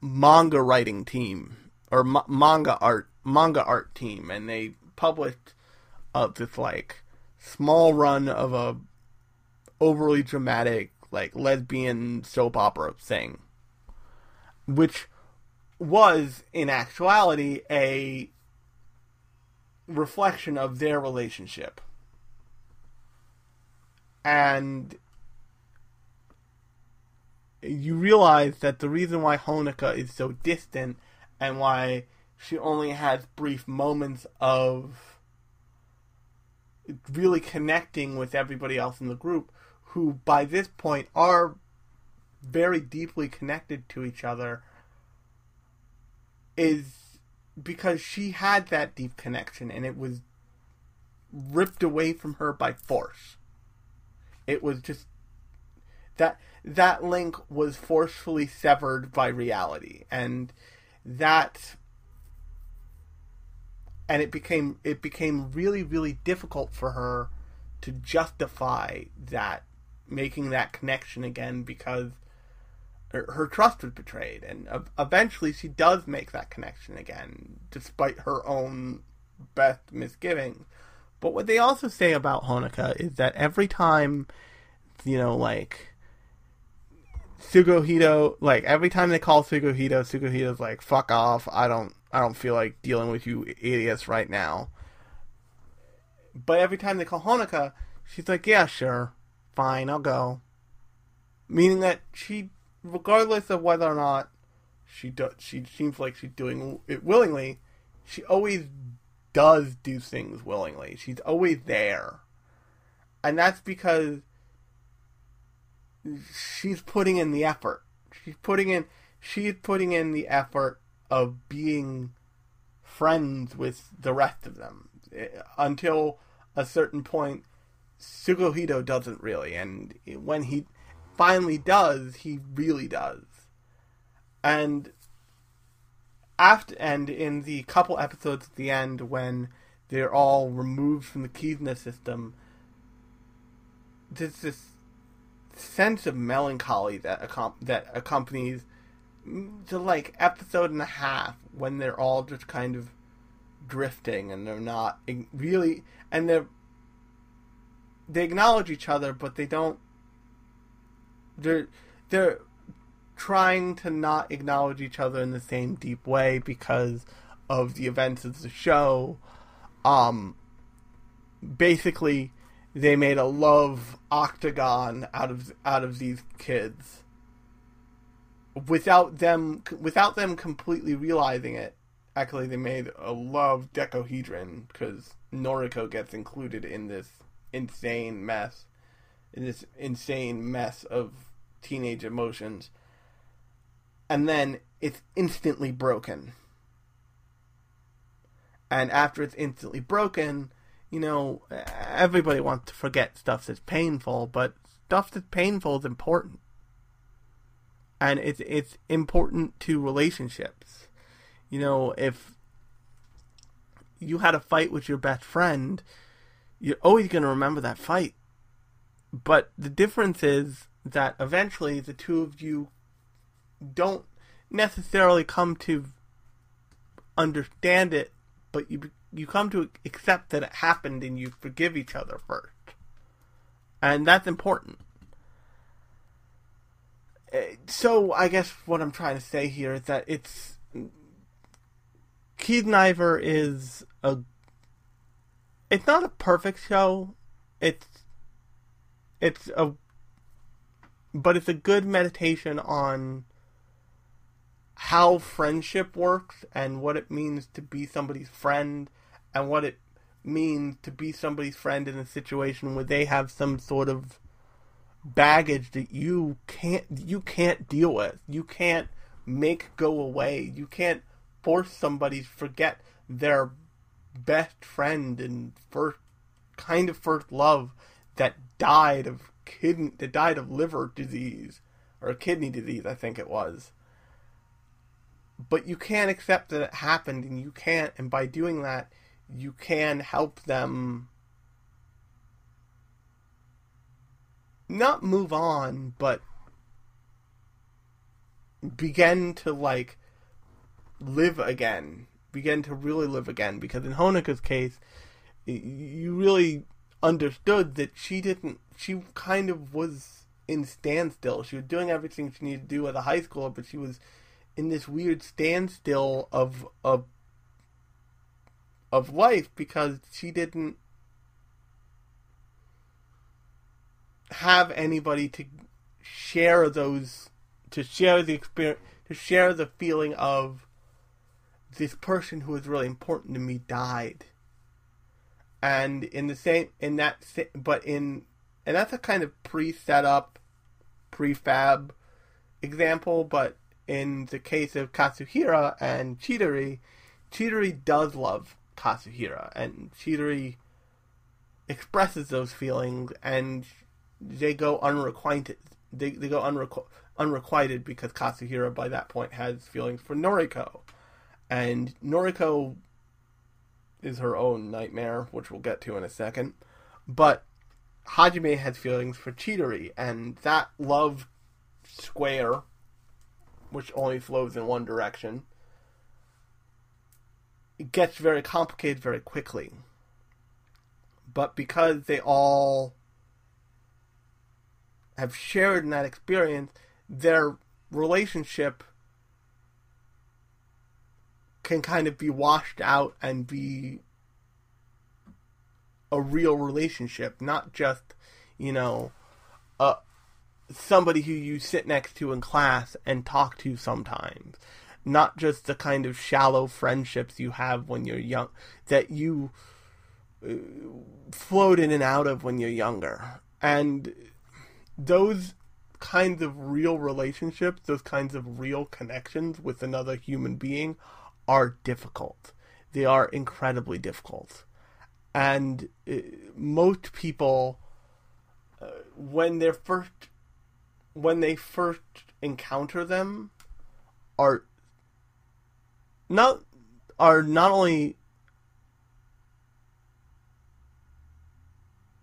manga writing team or ma- manga art manga art team, and they published uh, this like small run of a overly dramatic like lesbian soap opera thing, which was in actuality a reflection of their relationship. And you realize that the reason why Honoka is so distant and why she only has brief moments of really connecting with everybody else in the group who by this point are very deeply connected to each other is because she had that deep connection and it was ripped away from her by force. It was just that that link was forcefully severed by reality and that and it became it became really really difficult for her to justify that making that connection again because her, trust was betrayed and eventually she does make that connection again despite her own best misgivings but what they also say about Honoka is that every time you know like Tsuguhito, like every time they call Tsuguhito, Tsuguhito's like, "Fuck off! I don't, I don't feel like dealing with you idiots right now." But every time they call Honoka, she's like, "Yeah, sure, fine, I'll go." Meaning that she, regardless of whether or not she does, she seems like she's doing it willingly. She always does do things willingly. She's always there, and that's because she's putting in the effort. She's putting in she's putting in the effort of being friends with the rest of them eh, until a certain point Tsuguhito doesn't really and when he finally does he really does. And after and in the couple episodes at the end when they're all removed from the Kizuna system there's this sense of melancholy that accom- that accompanies the like episode and a half when they're all just kind of drifting and they're not really and they're they acknowledge each other but they don't they're they're trying to not acknowledge each other in the same deep way because of the events of the show. Um basically they made a love octagon out of out of these kids without them without them completely realizing it. Actually they made a love decahedron because noriko gets included in this insane mess in this insane mess of teenage emotions and then it's instantly broken and after it's instantly broken you know, everybody wants to forget stuff that's painful, but stuff that's painful is important. And it's it's important to relationships. You know, if you had a fight with your best friend, you're always going to remember that fight. But the difference is that eventually the two of you don't necessarily come to understand it, but you you come to accept that it happened and you forgive each other first. And that's important. Eh, so I guess what I'm trying to say here is that it's Kiznaiver is a it's not a perfect show. It's it's a but it's a good meditation on how friendship works and what it means to be somebody's friend and what it means to be somebody's friend in a situation where they have some sort of baggage that you can't you can't deal with. You can't make go away. You can't force somebody to forget their best friend and first kind of first love that died of kidney that died of liver disease or kidney disease, I think it was. But you can't accept that it happened and you can't and by doing that you can help them not move on, but begin to like live again, begin to really live again. Because in Honoka's case, you really understood that she didn't. She kind of was in standstill. She was doing everything she needed to do as a high schooler, but she was in this weird standstill of of of life because she didn't have anybody to share those to share the experience to share the feeling of this person who was really important to me died. And in the same, in that, but in, and that's a kind of pre-set up, prefab example, but in the case of Katsuhira and Chidori, Chidori does love Katsuhira, and Chidori expresses those feelings, and they go unrequited. They, they go unrequ- unrequited because Katsuhira by that point has feelings for Noriko, and Noriko is her own nightmare, which we'll get to in a second. But Hajime has feelings for Chidori, and that love square, which only flows in one direction, it gets very complicated very quickly. But because they all have shared in that experience, their relationship can kind of be washed out and be a real relationship, not just, you know, a somebody who you sit next to in class and talk to sometimes. Not just the kind of shallow friendships you have when you're young, that you uh, float in and out of when you're younger. And those kinds of real relationships, those kinds of real connections with another human being are difficult. They are incredibly difficult. And uh, most people, uh, when they're first when they first encounter them are not are not only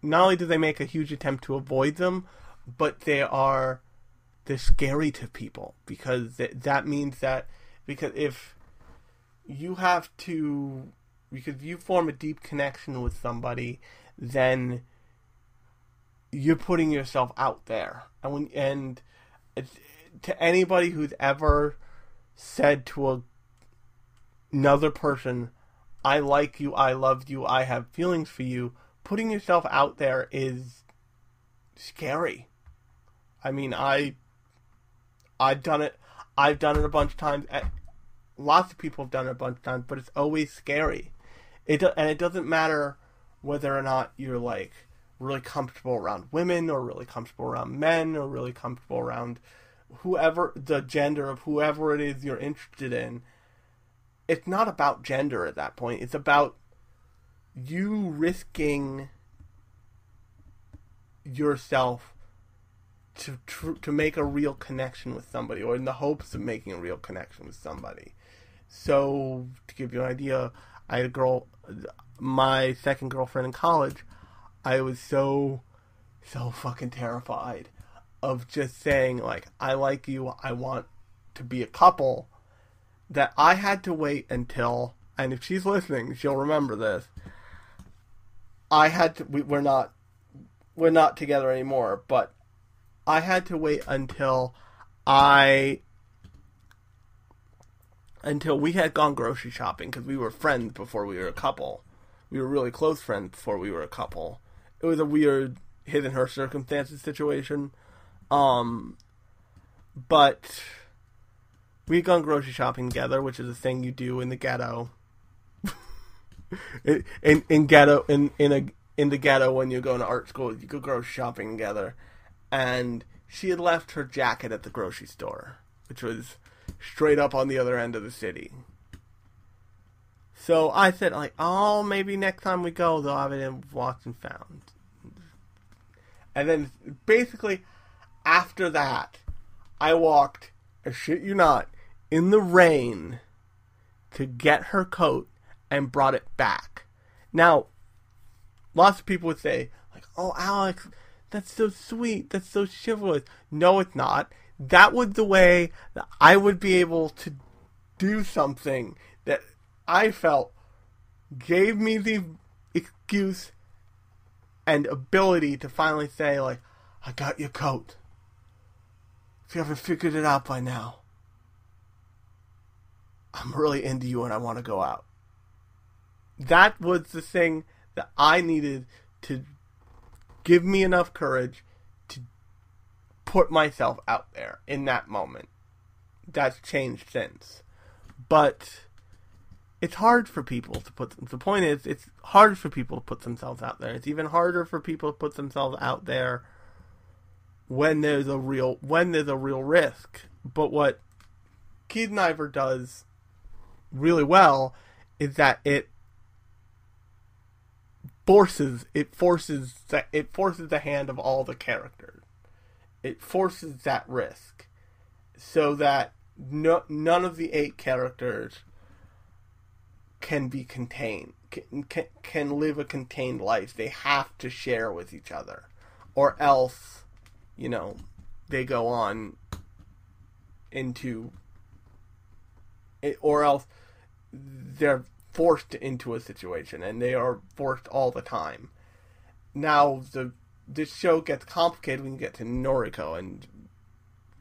not only do they make a huge attempt to avoid them, but they are they're scary to people because that, that means that because if you have to because you form a deep connection with somebody, then you're putting yourself out there, and when and to anybody who's ever said to a, another person, "I like you, I love you, I have feelings for you," putting yourself out there is scary. I mean, I I've done it. I've done it a bunch of times. Lots of people have done it a bunch of times, but it's always scary. It and it doesn't matter whether or not you're like really comfortable around women or really comfortable around men or really comfortable around whoever the gender of whoever it is you're interested in. It's not about gender at that point. It's about you risking yourself to to make a real connection with somebody or in the hopes of making a real connection with somebody so to give you an idea i had a girl my second girlfriend in college I was so, so fucking terrified of just saying, like, I like you, I want to be a couple, that I had to wait until, and if she's listening, she'll remember this. I had to, we, we're not, we're not together anymore, but I had to wait until I until we had gone grocery shopping because we were friends before we were a couple. We were really close friends before we were a couple it was a weird his and her circumstances situation. Um, but we'd gone grocery shopping together, which is a thing you do in the ghetto. (laughs) in, in ghetto in in a in the ghetto when you go to art school, you go grocery shopping together, and she had left her jacket at the grocery store, which was straight up on the other end of the city. So I said, like, oh, maybe next time we go, they'll have it in Lost and Found. And then basically, after that, I walked, I shit you not, in the rain to get her coat and brought it back. Now, lots of people would say, like, oh, Alex, that's so sweet, that's so chivalrous. No, it's not. That was the way that I would be able to do something that I felt gave me the excuse and ability to finally say, like, I got your coat. If you haven't figured it out by now, I'm really into you and I want to go out. That was the thing that I needed to give me enough courage put myself out there in that moment. That's changed since. But it's hard for people to put. The point is, it's hard for people to put themselves out there. It's even harder for people to put themselves out there when there's a real when there's a real risk. But what Kiznaiver does really well is that it forces it forces that it forces the hand of all the characters. It forces that risk so that no, none of the eight characters can be contained can, can, can live a contained life. They have to share with each other, or else, you know, they go on into or else they're forced into a situation, and they are forced all the time. Now the this show gets complicated when you get to Noriko, and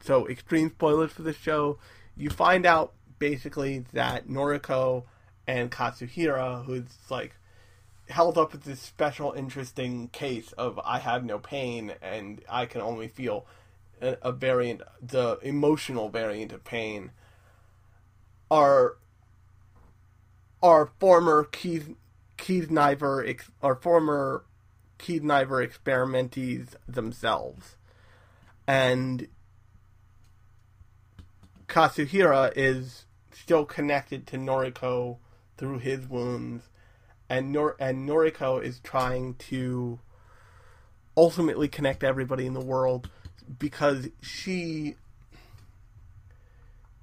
so extreme spoilers for the show. You find out basically that Noriko and Katsuhira, who's like held up as this special interesting case of I have no pain and I can only feel a, a variant, the emotional variant of pain, are are former Keith Keith Kiznaiver are former Kiznaiver experimentees themselves, and Katsuhira is still connected to Noriko through his wounds, and Nor and Noriko is trying to ultimately connect everybody in the world because she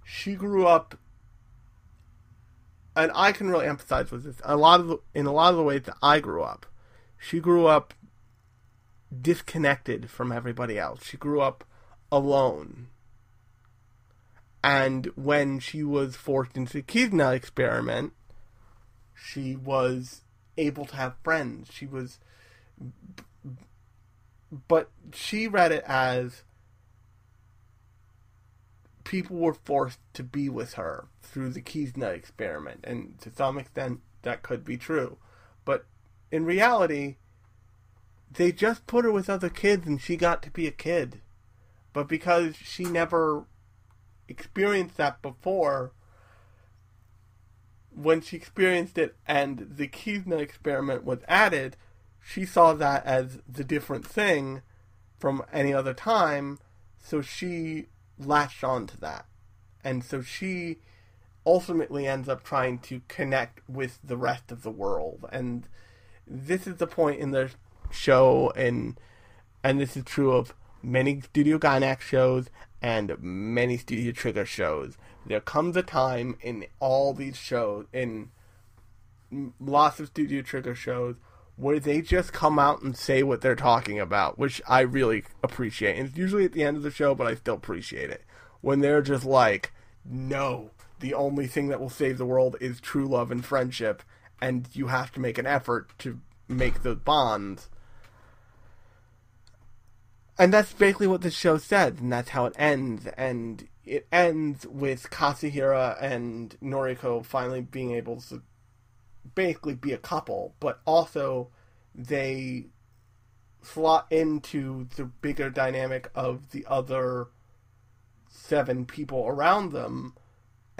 she grew up and I can really empathize with this. A lot of in a lot of the ways that I grew up, she grew up disconnected from everybody else. She grew up alone. And when she was forced into the Kizna experiment, she was able to have friends. She was, but she read it as people were forced to be with her through the Kizna experiment, and to some extent that could be true. In reality, they just put her with other kids and she got to be a kid. But because she never experienced that before, when she experienced it and the Kizna experiment was added, she saw that as the different thing from any other time, so she latched on to that. And so she ultimately ends up trying to connect with the rest of the world. And this is the point in the show and and this is true of many Studio Gainax shows and many Studio Trigger shows. There comes a time in all these shows, in lots of Studio Trigger shows, where they just come out and say what they're talking about, which I really appreciate. And it's usually at the end of the show, but I still appreciate it. When they're just like, no, the only thing that will save the world is true love and friendship, and you have to make an effort to make the bonds and that's basically what this show says, and that's how it ends. And it ends with Katsuhira and Noriko finally being able to basically be a couple, but also they slot into the bigger dynamic of the other seven people around them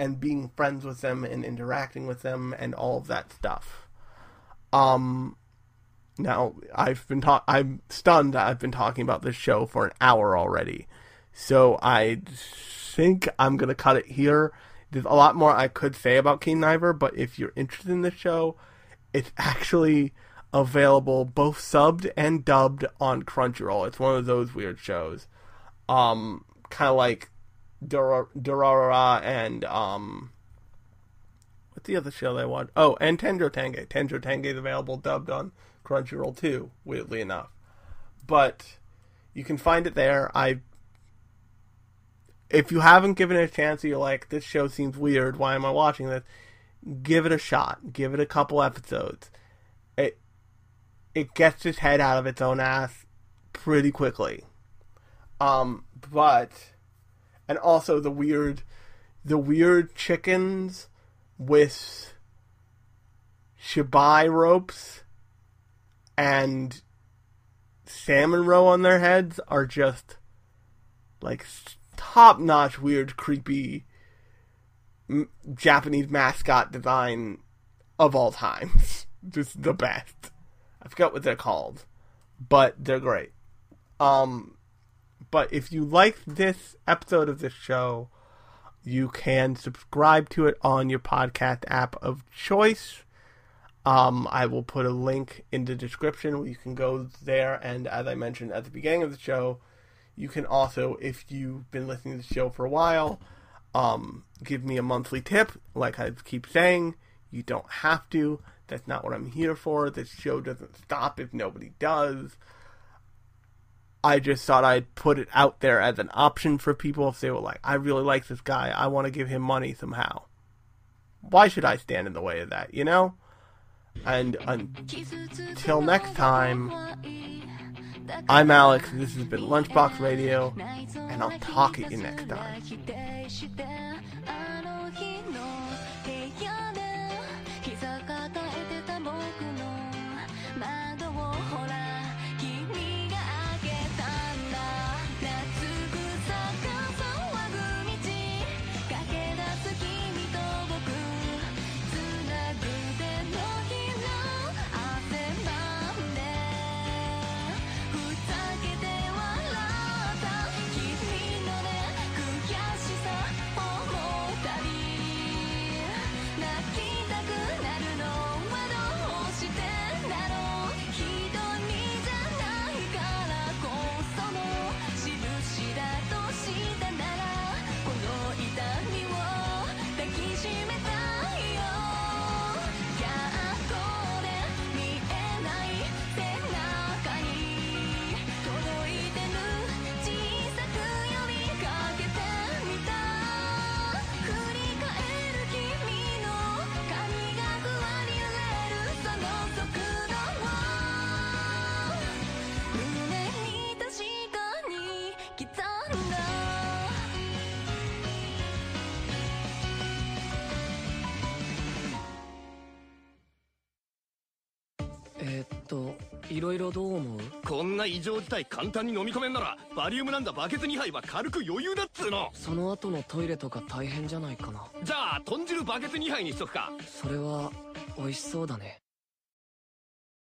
and being friends with them and interacting with them and all of that stuff. Um, now, I've been ta- I'm stunned I've been talking about this show for an hour already. So I think I'm to cut it here. There's a lot more I could say about Kiznaiver, but if you're interested in the show, it's actually available both subbed and dubbed on Crunchyroll. It's one of those weird shows. Um, kind of like Durarara and um, what's the other show they watched? Oh, and Tenjo Tenge. Tenjo Tenge is available dubbed on Crunchyroll too, weirdly enough. But you can find it there. I if you haven't given it a chance, you're like, this show seems weird. Why am I watching this? Give it a shot. Give it a couple episodes. It it gets its head out of its own ass pretty quickly. Um, but and also the weird the weird chickens with shibai ropes and salmon roe on their heads are just like top notch, weird, creepy Japanese mascot design of all times. (laughs) Just the best. I forgot what they're called, but they're great. Um, but if you like this episode of this show, you can subscribe to it on your podcast app of choice. Um, I will put a link in the description where you can go there. And as I mentioned at the beginning of the show, you can also, if you've been listening to the show for a while, um, give me a monthly tip. Like I keep saying, you don't have to. That's not what I'm here for. This show doesn't stop if nobody does. I just thought I'd put it out there as an option for people if they were like, I really like this guy. I want to give him money somehow. Why should I stand in the way of that, you know? And until next time, I'm Alex. This has been Lunchbox Radio, and I'll talk at you next time. といろいろどう思う？こんな異常事態簡単に飲み込めんならバリウムなんだバケツ2杯は軽く余裕だっつうの。その後のトイレとか大変じゃないかな。じゃあ豚汁バケツ2杯にしとくか。それは美味しそうだね